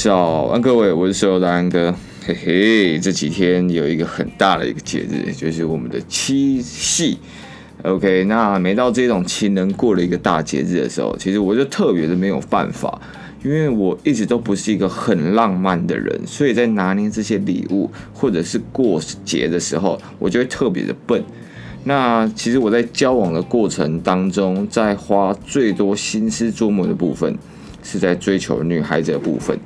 早安，各位，我是所有的安哥。嘿嘿，这几天有一个很大的一个节日，就是我们的七夕。OK，那每到这种情人过了一个大节日的时候，其实我就特别的没有办法，因为我一直都不是一个很浪漫的人，所以在拿捏这些礼物或者是过节的时候，我就会特别的笨。那其实我在交往的过程当中，在花最多心思琢磨的部分，是在追求女孩子的部分。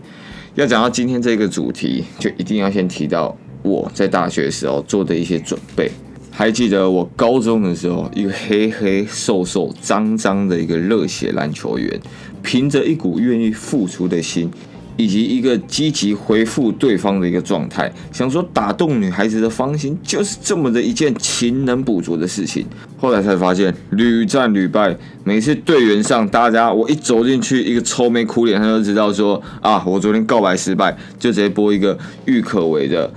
要讲到今天这个主题，就一定要先提到我在大学的时候做的一些准备。还记得我高中的时候，一个黑黑瘦瘦脏脏的一个热血篮球员，凭着一股愿意付出的心。以及一个积极回复对方的一个状态，想说打动女孩子的芳心，就是这么的一件勤能补拙的事情。后来才发现屡战屡败，每次队员上，大家我一走进去，一个愁眉苦脸，他就知道说啊，我昨天告白失败，就直接播一个郁可唯的《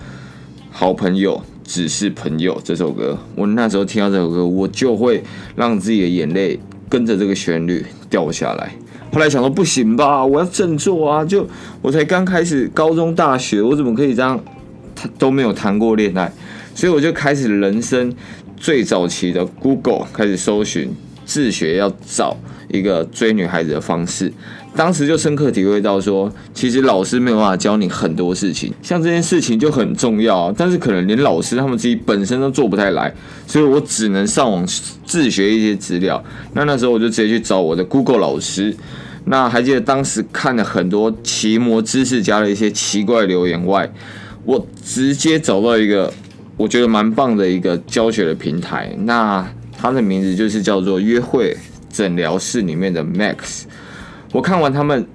好朋友只是朋友》这首歌。我那时候听到这首歌，我就会让自己的眼泪跟着这个旋律掉下来。后来想说不行吧，我要振作啊！就我才刚开始高中、大学，我怎么可以这样？他都没有谈过恋爱，所以我就开始人生最早期的 Google 开始搜寻，自学要找一个追女孩子的方式。当时就深刻体会到说，其实老师没有办法教你很多事情，像这件事情就很重要，但是可能连老师他们自己本身都做不太来，所以我只能上网自学一些资料。那那时候我就直接去找我的 Google 老师。那还记得当时看了很多奇魔知识家的一些奇怪留言外，我直接找到一个我觉得蛮棒的一个教学的平台。那它的名字就是叫做约会诊疗室里面的 Max。我看完他们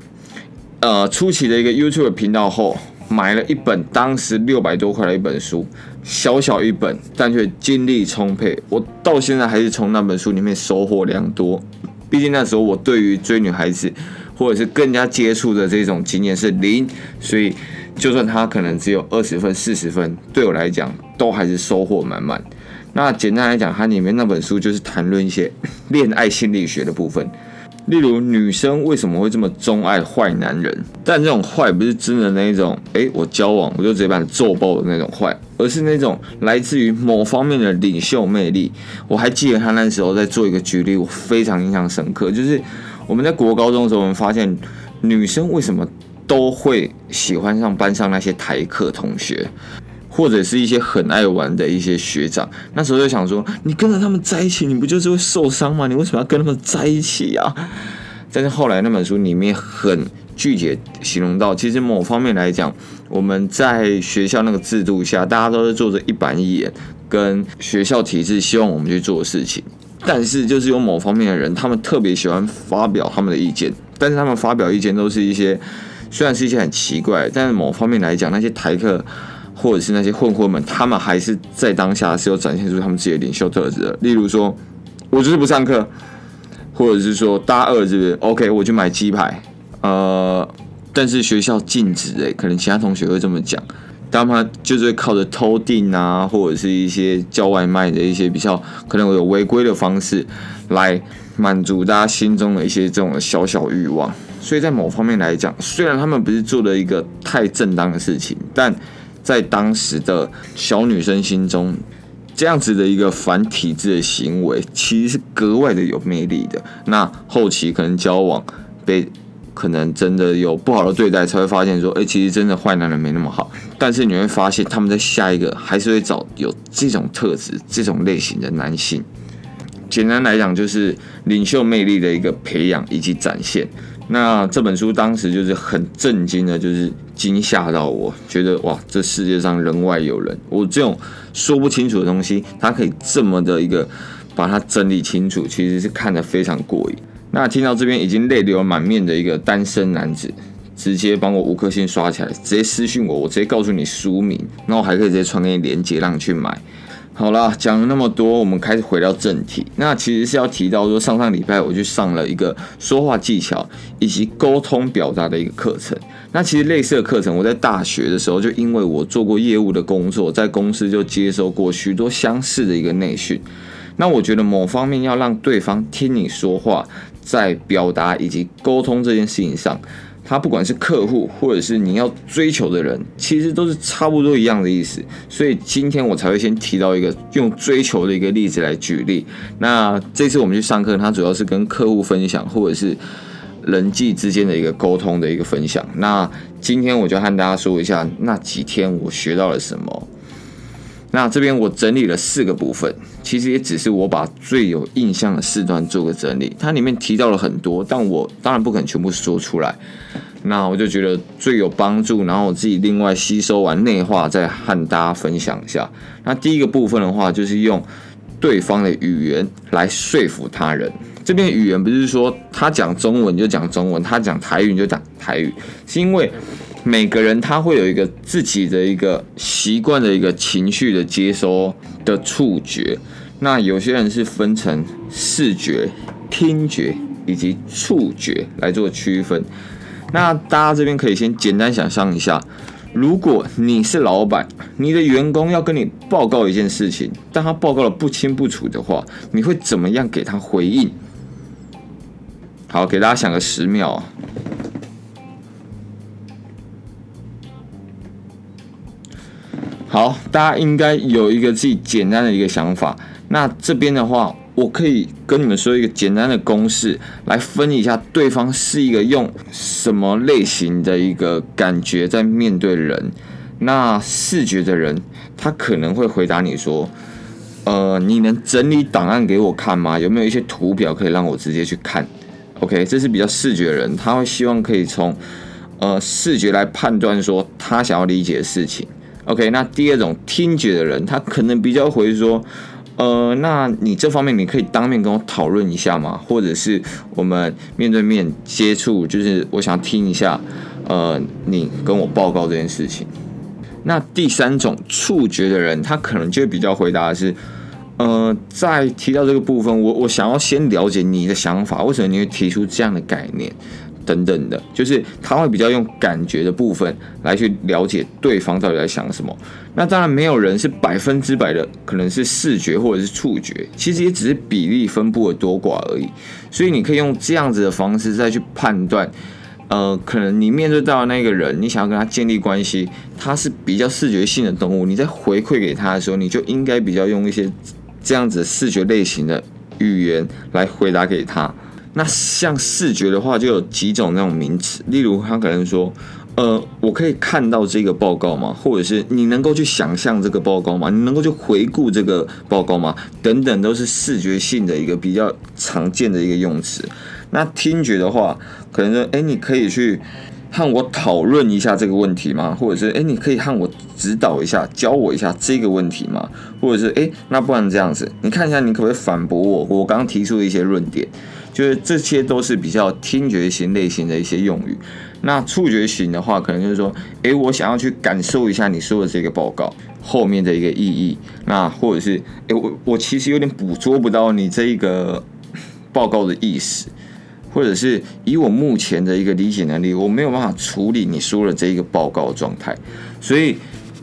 呃初期的一个 YouTube 频道后，买了一本当时六百多块的一本书，小小一本，但却精力充沛。我到现在还是从那本书里面收获良多。毕竟那时候我对于追女孩子，或者是更加接触的这种经验是零，所以就算他可能只有二十分、四十分，对我来讲都还是收获满满。那简单来讲，它里面那本书就是谈论一些恋爱心理学的部分。例如女生为什么会这么钟爱坏男人？但这种坏不是真的那一种，哎、我交往我就直接把你揍爆的那种坏，而是那种来自于某方面的领袖魅力。我还记得他那时候在做一个举例，我非常印象深刻，就是我们在国高中的时候，我们发现女生为什么都会喜欢上班上那些台客同学。或者是一些很爱玩的一些学长，那时候就想说，你跟着他们在一起，你不就是会受伤吗？你为什么要跟他们在一起啊？但是后来那本书里面很具体形容到，其实某方面来讲，我们在学校那个制度下，大家都是做着一板一眼，跟学校体制希望我们去做的事情。但是就是有某方面的人，他们特别喜欢发表他们的意见，但是他们发表意见都是一些，虽然是一些很奇怪，但是某方面来讲，那些台客。或者是那些混混们，他们还是在当下是有展现出他们自己的领袖特质的。例如说，我就是不上课，或者是说大二是不是？OK，我去买鸡排。呃，但是学校禁止诶，可能其他同学会这么讲，他就是靠着偷订啊，或者是一些叫外卖的一些比较可能有违规的方式来满足大家心中的一些这种小小欲望。所以在某方面来讲，虽然他们不是做了一个太正当的事情，但在当时的小女生心中，这样子的一个反体制的行为，其实是格外的有魅力的。那后期可能交往被可能真的有不好的对待，才会发现说，哎，其实真的坏男人没那么好。但是你会发现，他们在下一个还是会找有这种特质、这种类型的男性。简单来讲，就是领袖魅力的一个培养以及展现。那这本书当时就是很震惊的，就是惊吓到我，觉得哇，这世界上人外有人。我这种说不清楚的东西，他可以这么的一个把它整理清楚，其实是看得非常过瘾。那听到这边已经泪流满面的一个单身男子，直接帮我五颗星刷起来，直接私信我，我直接告诉你书名，然后还可以直接传给你链接让你去买。好啦，讲了那么多，我们开始回到正题。那其实是要提到说，上上礼拜我去上了一个说话技巧以及沟通表达的一个课程。那其实类似的课程，我在大学的时候就因为我做过业务的工作，在公司就接受过许多相似的一个内训。那我觉得某方面要让对方听你说话，在表达以及沟通这件事情上，他不管是客户或者是你要追求的人，其实都是差不多一样的意思。所以今天我才会先提到一个用追求的一个例子来举例。那这次我们去上课，它主要是跟客户分享，或者是人际之间的一个沟通的一个分享。那今天我就和大家说一下那几天我学到了什么。那这边我整理了四个部分，其实也只是我把最有印象的四段做个整理。它里面提到了很多，但我当然不可能全部说出来。那我就觉得最有帮助，然后我自己另外吸收完内化，再和大家分享一下。那第一个部分的话，就是用对方的语言来说服他人。这边语言不是说他讲中文就讲中文，他讲台语就讲台语，是因为。每个人他会有一个自己的一个习惯的一个情绪的接收的触觉，那有些人是分成视觉、听觉以及触觉来做区分。那大家这边可以先简单想象一下，如果你是老板，你的员工要跟你报告一件事情，但他报告的不清不楚的话，你会怎么样给他回应？好，给大家想个十秒好，大家应该有一个自己简单的一个想法。那这边的话，我可以跟你们说一个简单的公式，来分一下对方是一个用什么类型的一个感觉在面对人。那视觉的人，他可能会回答你说：“呃，你能整理档案给我看吗？有没有一些图表可以让我直接去看？”OK，这是比较视觉的人，他会希望可以从呃视觉来判断说他想要理解的事情。OK，那第二种听觉的人，他可能比较会说，呃，那你这方面你可以当面跟我讨论一下吗？或者是我们面对面接触，就是我想听一下，呃，你跟我报告这件事情。那第三种触觉的人，他可能就会比较回答是，呃，在提到这个部分，我我想要先了解你的想法，为什么你会提出这样的概念？等等的，就是他会比较用感觉的部分来去了解对方到底在想什么。那当然没有人是百分之百的，可能是视觉或者是触觉，其实也只是比例分布的多寡而已。所以你可以用这样子的方式再去判断，呃，可能你面对到的那个人，你想要跟他建立关系，他是比较视觉性的动物，你在回馈给他的时候，你就应该比较用一些这样子视觉类型的语言来回答给他。那像视觉的话，就有几种那种名词，例如他可能说，呃，我可以看到这个报告吗？或者是你能够去想象这个报告吗？你能够去回顾这个报告吗？等等，都是视觉性的一个比较常见的一个用词。那听觉的话，可能说，哎，你可以去和我讨论一下这个问题吗？或者是，哎，你可以和我指导一下，教我一下这个问题吗？或者是，哎，那不然这样子，你看一下，你可不可以反驳我？我刚刚提出的一些论点。就是这些都是比较听觉型类型的一些用语，那触觉型的话，可能就是说，诶，我想要去感受一下你说的这个报告后面的一个意义，那或者是，诶，我我其实有点捕捉不到你这一个报告的意思，或者是以我目前的一个理解能力，我没有办法处理你说的这一个报告状态，所以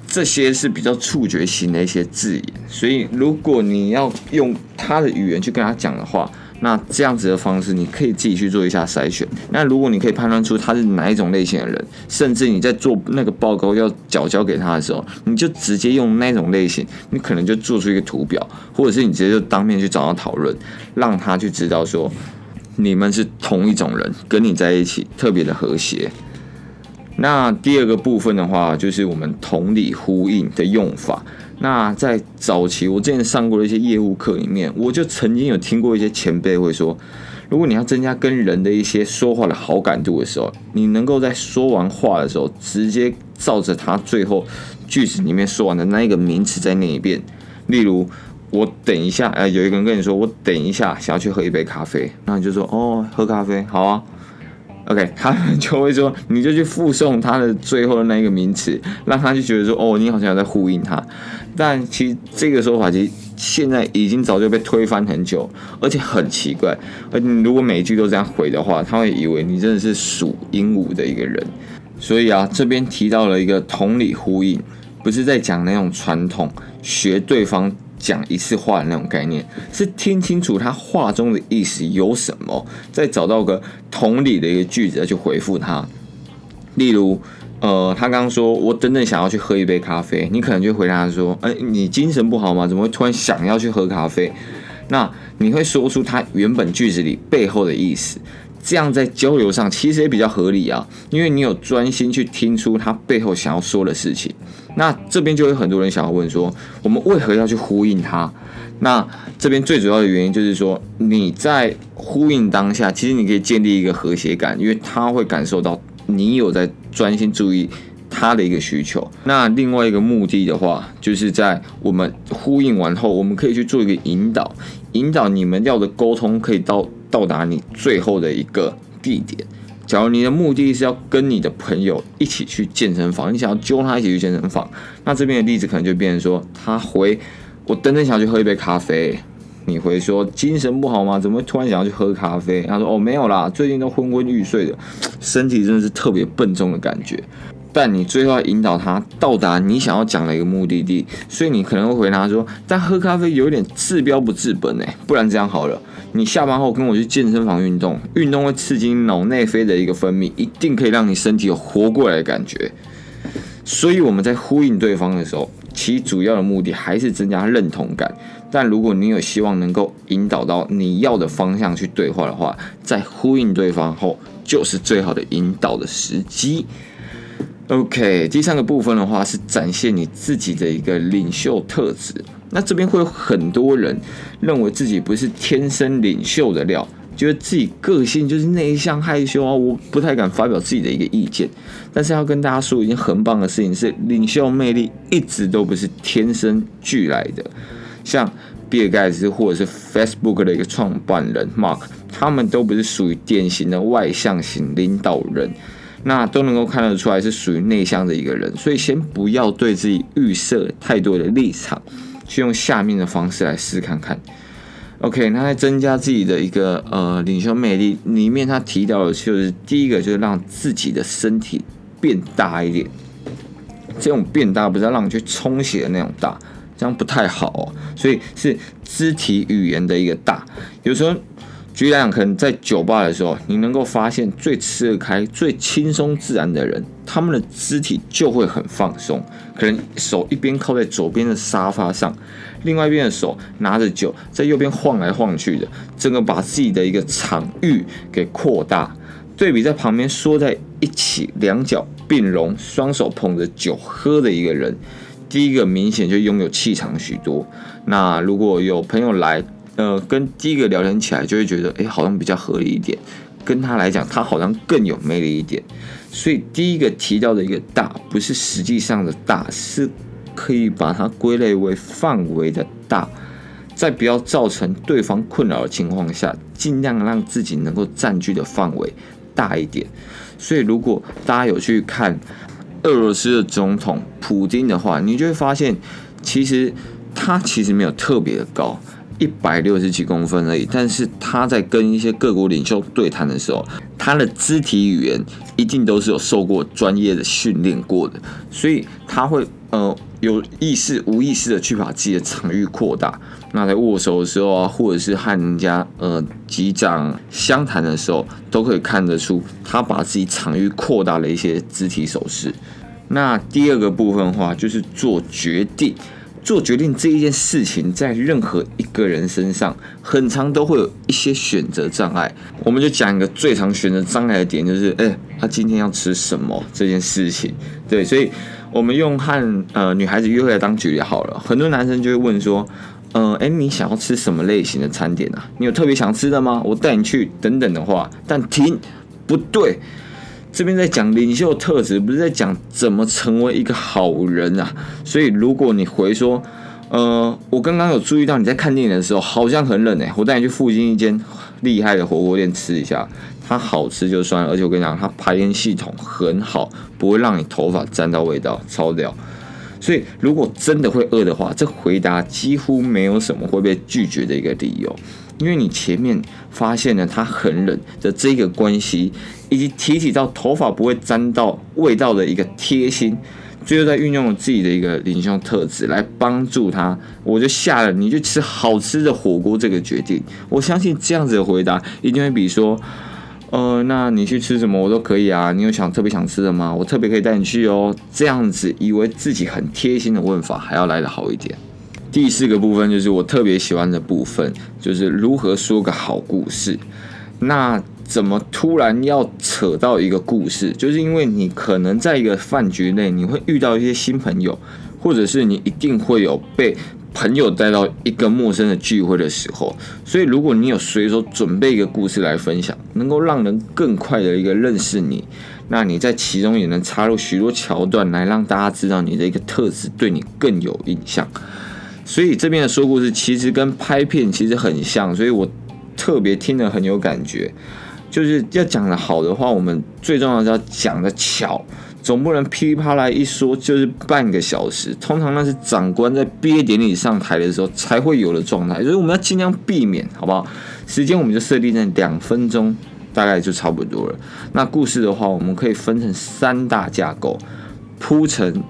这些是比较触觉型的一些字眼，所以如果你要用他的语言去跟他讲的话。那这样子的方式，你可以自己去做一下筛选。那如果你可以判断出他是哪一种类型的人，甚至你在做那个报告要缴交给他的时候，你就直接用那种类型，你可能就做出一个图表，或者是你直接就当面去找他讨论，让他去知道说你们是同一种人，跟你在一起特别的和谐。那第二个部分的话，就是我们同理呼应的用法。那在早期，我之前上过的一些业务课里面，我就曾经有听过一些前辈会说，如果你要增加跟人的一些说话的好感度的时候，你能够在说完话的时候，直接照着他最后句子里面说完的那一个名词再念一遍。例如，我等一下，哎，有一个人跟你说，我等一下想要去喝一杯咖啡，那你就说，哦，喝咖啡，好啊。OK，他们就会说，你就去附送他的最后的那一个名词，让他就觉得说，哦，你好像在呼应他。但其实这个说法其实现在已经早就被推翻很久，而且很奇怪。而你如果每一句都这样回的话，他会以为你真的是属鹦鹉的一个人。所以啊，这边提到了一个同理呼应，不是在讲那种传统学对方讲一次话的那种概念，是听清楚他话中的意思有什么，再找到个同理的一个句子去回复他。例如，呃，他刚刚说我真正想要去喝一杯咖啡，你可能就回答说，哎，你精神不好吗？怎么会突然想要去喝咖啡？那你会说出他原本句子里背后的意思，这样在交流上其实也比较合理啊，因为你有专心去听出他背后想要说的事情。那这边就有很多人想要问说，我们为何要去呼应他？那这边最主要的原因就是说，你在呼应当下，其实你可以建立一个和谐感，因为他会感受到你有在专心注意他的一个需求。那另外一个目的的话，就是在我们呼应完后，我们可以去做一个引导，引导你们要的沟通可以到到达你最后的一个地点。假如你的目的是要跟你的朋友一起去健身房，你想要揪他一起去健身房，那这边的例子可能就变成说，他回我等等想要去喝一杯咖啡，你回说精神不好吗？怎么突然想要去喝咖啡？他说哦没有啦，最近都昏昏欲睡的，身体真的是特别笨重的感觉。但你最后要引导他到达你想要讲的一个目的地，所以你可能会回答说，但喝咖啡有点治标不治本哎，不然这样好了。你下班后跟我去健身房运动，运动会刺激脑内啡的一个分泌，一定可以让你身体有活过来的感觉。所以我们在呼应对方的时候，其主要的目的还是增加认同感。但如果你有希望能够引导到你要的方向去对话的话，在呼应对方后，就是最好的引导的时机。OK，第三个部分的话是展现你自己的一个领袖特质。那这边会有很多人认为自己不是天生领袖的料，觉得自己个性就是内向害羞啊，我不太敢发表自己的一个意见。但是要跟大家说一件很棒的事情是，领袖魅力一直都不是天生俱来的。像比尔盖茨或者是 Facebook 的一个创办人 Mark，他们都不是属于典型的外向型领导人，那都能够看得出来是属于内向的一个人。所以先不要对自己预设太多的立场。去用下面的方式来试看看，OK，那在增加自己的一个呃领袖魅力里面，他提到的就是第一个就是让自己的身体变大一点，这种变大不是要让你去充血的那种大，这样不太好哦，所以是肢体语言的一个大，有时候。举例来讲，可能在酒吧的时候，你能够发现最吃得开、最轻松自然的人，他们的肢体就会很放松。可能手一边靠在左边的沙发上，另外一边的手拿着酒在右边晃来晃去的，整个把自己的一个场域给扩大。对比在旁边缩在一起，两脚并拢，双手捧着酒喝的一个人，第一个明显就拥有气场许多。那如果有朋友来，呃，跟第一个聊天起来，就会觉得，哎，好像比较合理一点。跟他来讲，他好像更有魅力一点。所以第一个提到的一个大，不是实际上的大，是可以把它归类为范围的大。在不要造成对方困扰的情况下，尽量让自己能够占据的范围大一点。所以，如果大家有去看俄罗斯的总统普京的话，你就会发现，其实他其实没有特别的高。一百六十几公分而已，但是他在跟一些各国领袖对谈的时候，他的肢体语言一定都是有受过专业的训练过的，所以他会呃有意识、无意识的去把自己的场域扩大。那在握手的时候啊，或者是和人家呃击掌相谈的时候，都可以看得出他把自己场域扩大了一些肢体手势。那第二个部分的话，就是做决定。做决定这一件事情，在任何一个人身上，很常都会有一些选择障碍。我们就讲一个最常选择障碍的点，就是，哎、他今天要吃什么这件事情。对，所以我们用和呃女孩子约会来当举例好了。很多男生就会问说，呃，哎、欸，你想要吃什么类型的餐点啊？你有特别想吃的吗？我带你去等等的话，但停，不对。这边在讲领袖特质，不是在讲怎么成为一个好人啊。所以如果你回说，呃，我刚刚有注意到你在看电影的时候好像很冷诶，我带你去附近一间厉害的火锅店吃一下，它好吃就算了，而且我跟你讲，它排烟系统很好，不会让你头发沾到味道，超屌。所以如果真的会饿的话，这回答几乎没有什么会被拒绝的一个理由。因为你前面发现了他很冷的这个关系，以及提起到头发不会沾到味道的一个贴心，最后再运用了自己的一个领袖特质来帮助他，我就下了你去吃好吃的火锅这个决定。我相信这样子的回答一定会比说，呃，那你去吃什么我都可以啊，你有想特别想吃的吗？我特别可以带你去哦。这样子以为自己很贴心的问法，还要来得好一点。第四个部分就是我特别喜欢的部分，就是如何说个好故事。那怎么突然要扯到一个故事？就是因为你可能在一个饭局内，你会遇到一些新朋友，或者是你一定会有被朋友带到一个陌生的聚会的时候。所以，如果你有随手准备一个故事来分享，能够让人更快的一个认识你，那你在其中也能插入许多桥段，来让大家知道你的一个特质，对你更有印象。所以这边的说故事其实跟拍片其实很像，所以我特别听得很有感觉。就是要讲的好的话，我们最重要是要讲的巧，总不能噼里啪啦一说就是半个小时。通常那是长官在毕业典礼上台的时候才会有的状态，所以我们要尽量避免，好不好？时间我们就设定在两分钟，大概就差不多了。那故事的话，我们可以分成三大架构：铺陈、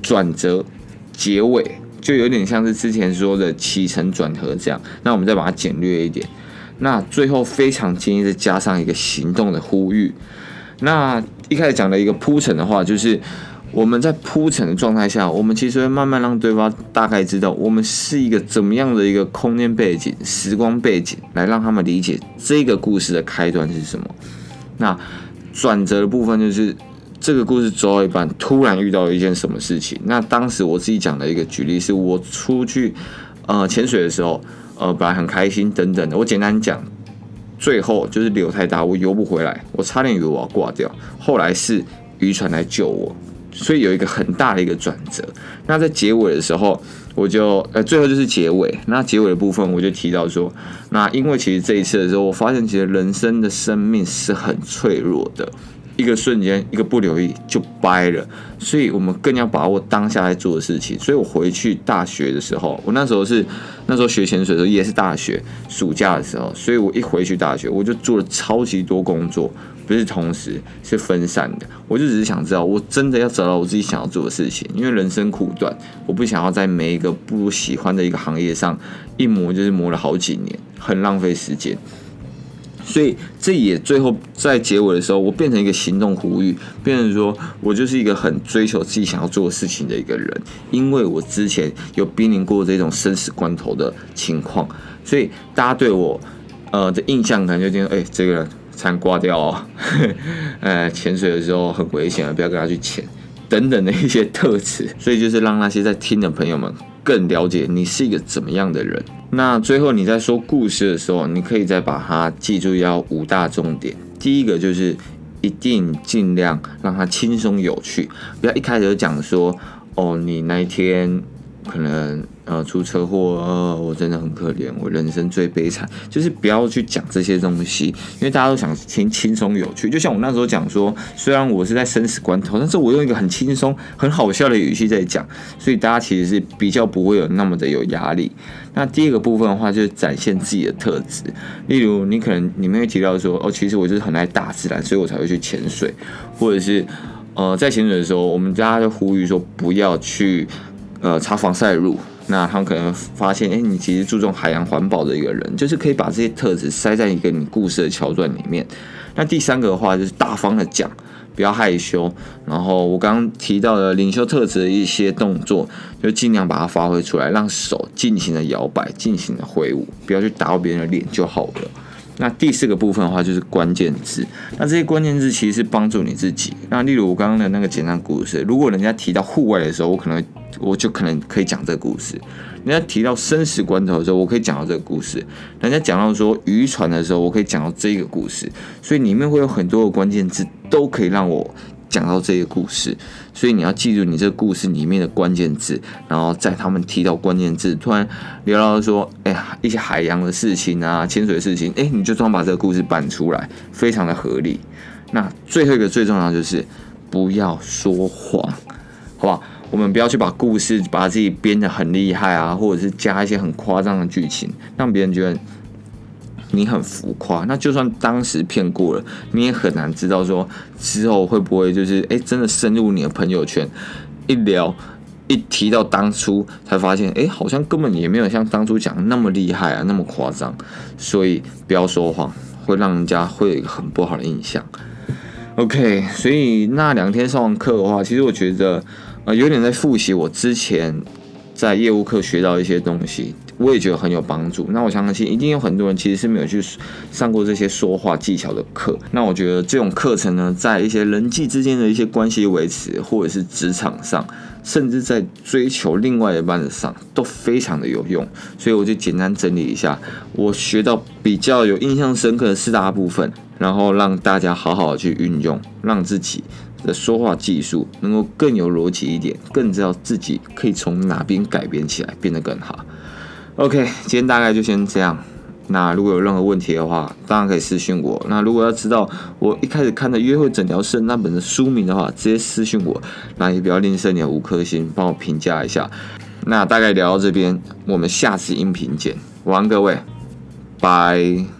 转折、结尾，就有点像是之前说的起承转合这样。那我们再把它简略一点。那最后非常建议再加上一个行动的呼吁。那一开始讲的一个铺陈的话，就是我们在铺陈的状态下，我们其实会慢慢让对方大概知道我们是一个怎么样的一个空间背景、时光背景，来让他们理解这个故事的开端是什么。那转折的部分就是这个故事走到一半，突然遇到了一件什么事情。那当时我自己讲的一个举例是，我出去呃潜水的时候。呃，本来很开心，等等的。我简单讲，最后就是流太大，我游不回来，我差点以为我要挂掉。后来是渔船来救我，所以有一个很大的一个转折。那在结尾的时候，我就呃，最后就是结尾。那结尾的部分，我就提到说，那因为其实这一次的时候，我发现其实人生的生命是很脆弱的。一个瞬间，一个不留意就掰了，所以我们更要把握当下在做的事情。所以我回去大学的时候，我那时候是那时候学潜水的时候，也是大学暑假的时候，所以我一回去大学，我就做了超级多工作，不是同时，是分散的。我就只是想知道，我真的要找到我自己想要做的事情，因为人生苦短，我不想要在每一个不喜欢的一个行业上一磨就是磨了好几年，很浪费时间。所以这也最后在结尾的时候，我变成一个行动呼吁，变成说我就是一个很追求自己想要做的事情的一个人，因为我之前有濒临过这种生死关头的情况，所以大家对我呃的印象可能就觉得，哎，这个人差点挂掉哦，呃，潜水的时候很危险啊，不要跟他去潜，等等的一些特质，所以就是让那些在听的朋友们。更了解你是一个怎么样的人。那最后你在说故事的时候，你可以再把它记住，要五大重点。第一个就是一定尽量让它轻松有趣，不要一开始就讲说哦，你那一天可能。呃，出车祸，呃，我真的很可怜，我人生最悲惨，就是不要去讲这些东西，因为大家都想听轻松有趣。就像我那时候讲说，虽然我是在生死关头，但是我用一个很轻松、很好笑的语气在讲，所以大家其实是比较不会有那么的有压力。那第二个部分的话，就是展现自己的特质，例如你可能你们会提到说，哦，其实我就是很爱大自然，所以我才会去潜水，或者是呃，在潜水的时候，我们大家就呼吁说，不要去呃擦防晒乳。那他们可能发现，哎、你其实注重海洋环保的一个人，就是可以把这些特质塞在一个你故事的桥段里面。那第三个的话，就是大方的讲，不要害羞。然后我刚刚提到的领袖特质的一些动作，就尽量把它发挥出来，让手尽情的摇摆，尽情的挥舞，不要去打到别人的脸就好了。那第四个部分的话，就是关键字。那这些关键字其实是帮助你自己。那例如我刚刚的那个简单故事，如果人家提到户外的时候，我可能我就可能可以讲这个故事；人家提到生死关头的时候，我可以讲到这个故事；人家讲到说渔船的时候，我可以讲到这个故事。所以里面会有很多的关键字，都可以让我。讲到这个故事，所以你要记住你这个故事里面的关键字，然后在他们提到关键字，突然聊到说，哎呀，一些海洋的事情啊，潜水的事情，哎，你就专门把这个故事搬出来，非常的合理。那最后一个最重要就是不要说谎，好不好？我们不要去把故事把自己编得很厉害啊，或者是加一些很夸张的剧情，让别人觉得。你很浮夸，那就算当时骗过了，你也很难知道说之后会不会就是哎、真的深入你的朋友圈，一聊一提到当初，才发现哎、好像根本也没有像当初讲的那么厉害啊，那么夸张。所以不要说谎，会让人家会有一个很不好的印象。OK，所以那两天上完课的话，其实我觉得呃有点在复习我之前在业务课学到一些东西。我也觉得很有帮助。那我相信一定有很多人其实是没有去上过这些说话技巧的课。那我觉得这种课程呢，在一些人际之间的一些关系维持，或者是职场上，甚至在追求另外一半的上，都非常的有用。所以我就简单整理一下我学到比较有印象深刻的四大部分，然后让大家好好的去运用，让自己的说话技术能够更有逻辑一点，更知道自己可以从哪边改变起来，变得更好。OK，今天大概就先这样。那如果有任何问题的话，当然可以私信我。那如果要知道我一开始看的《约会诊疗室》那本的书名的话，直接私信我。那也不要吝啬你的五颗星，帮我评价一下。那大概聊到这边，我们下次音频见。晚安各位，拜。